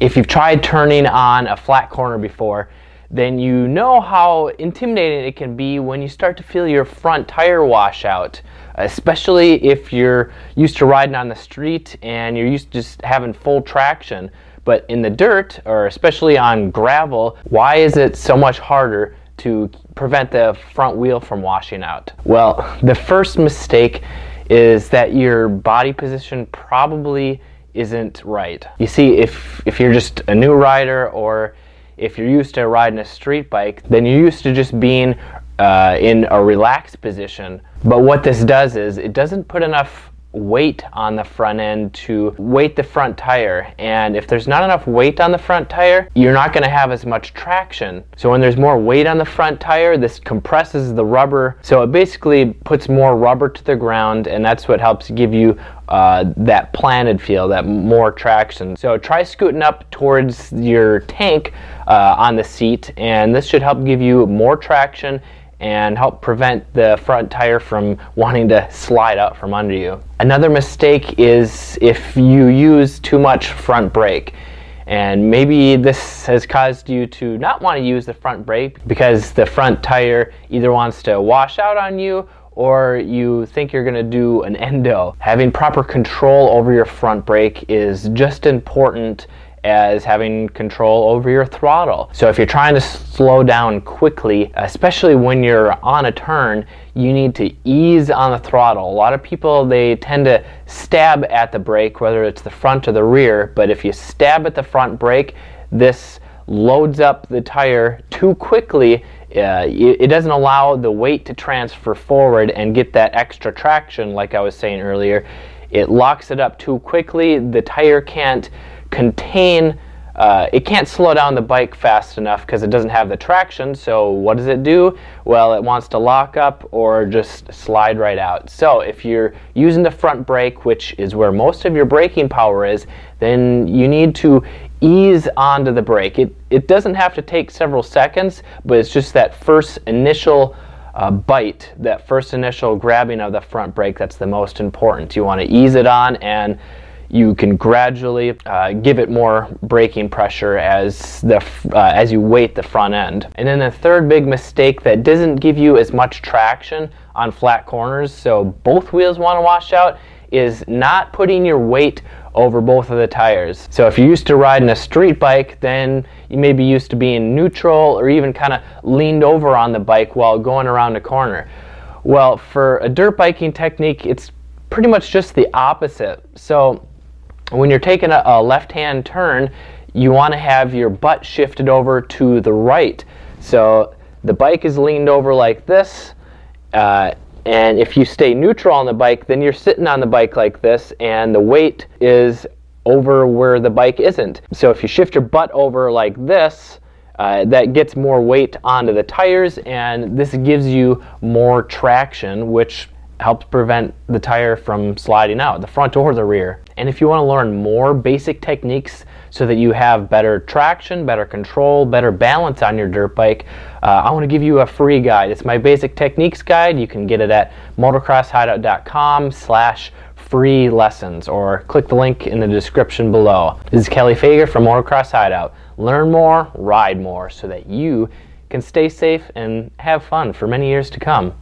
if you've tried turning on a flat corner before, then you know how intimidating it can be when you start to feel your front tire wash out, especially if you're used to riding on the street and you're used to just having full traction. But in the dirt, or especially on gravel, why is it so much harder to prevent the front wheel from washing out? Well, the first mistake is that your body position probably isn't right. You see, if, if you're just a new rider or if you're used to riding a street bike, then you're used to just being uh, in a relaxed position. But what this does is it doesn't put enough weight on the front end to weight the front tire. And if there's not enough weight on the front tire, you're not going to have as much traction. So when there's more weight on the front tire, this compresses the rubber. So it basically puts more rubber to the ground, and that's what helps give you uh, that planted feel, that more traction. So try scooting up towards your tank uh, on the seat, and this should help give you more traction and help prevent the front tire from wanting to slide out from under you. Another mistake is if you use too much front brake. And maybe this has caused you to not want to use the front brake because the front tire either wants to wash out on you or you think you're going to do an endo. Having proper control over your front brake is just important as having control over your throttle. So if you're trying to slow down quickly, especially when you're on a turn, you need to ease on the throttle. A lot of people they tend to stab at the brake whether it's the front or the rear, but if you stab at the front brake, this loads up the tire too quickly uh, it, it, doesn't allow the weight to transfer forward and get that extra traction like I was saying earlier. It locks it up too quickly. The tire can't contain, uh, it can't slow down the bike fast enough because it doesn't have the traction. So what does it do? Well, it wants to lock up or just slide right out. So if you're using the front brake, which is where most of your braking power is, then you need to ease onto the brake. It, it doesn't have to take several seconds, but it's just that first initial uh, bite, that first initial grabbing of the front brake that's the most important. You want to ease it on and you can gradually uh, give it more braking pressure as the uh, as you weight the front end. And then the third big mistake that doesn't give you as much traction on flat corners, so both wheels want to wash out, is not putting your weight over both of the tires. So if you're used to riding a street bike, then you may be used to being neutral or even kind of leaned over on the bike while going around a corner. Well, for a dirt biking technique, it's pretty much just the opposite. So when you're taking a, a left-hand turn, you want to have your butt shifted over to the right. So the bike is leaned over like this, uh, and if you stay neutral on the bike, then you're sitting on the bike like this, and the weight is over where the bike isn't. So if you shift your butt over like this, uh, that gets more weight onto the tires, and this gives you more traction, which helps prevent the tire from sliding out, the front or the rear. And if you want to learn more basic techniques so that you have better traction, better control, better balance on your dirt bike, uh, I want to give you a free guide. It's my basic techniques guide. You can get it at motocrosshideout.com slash free lessons or click the link in the description below. This is Kelley Fager from Motocross Hideout. Learn more, ride more so that you can stay safe and have fun for many years to come.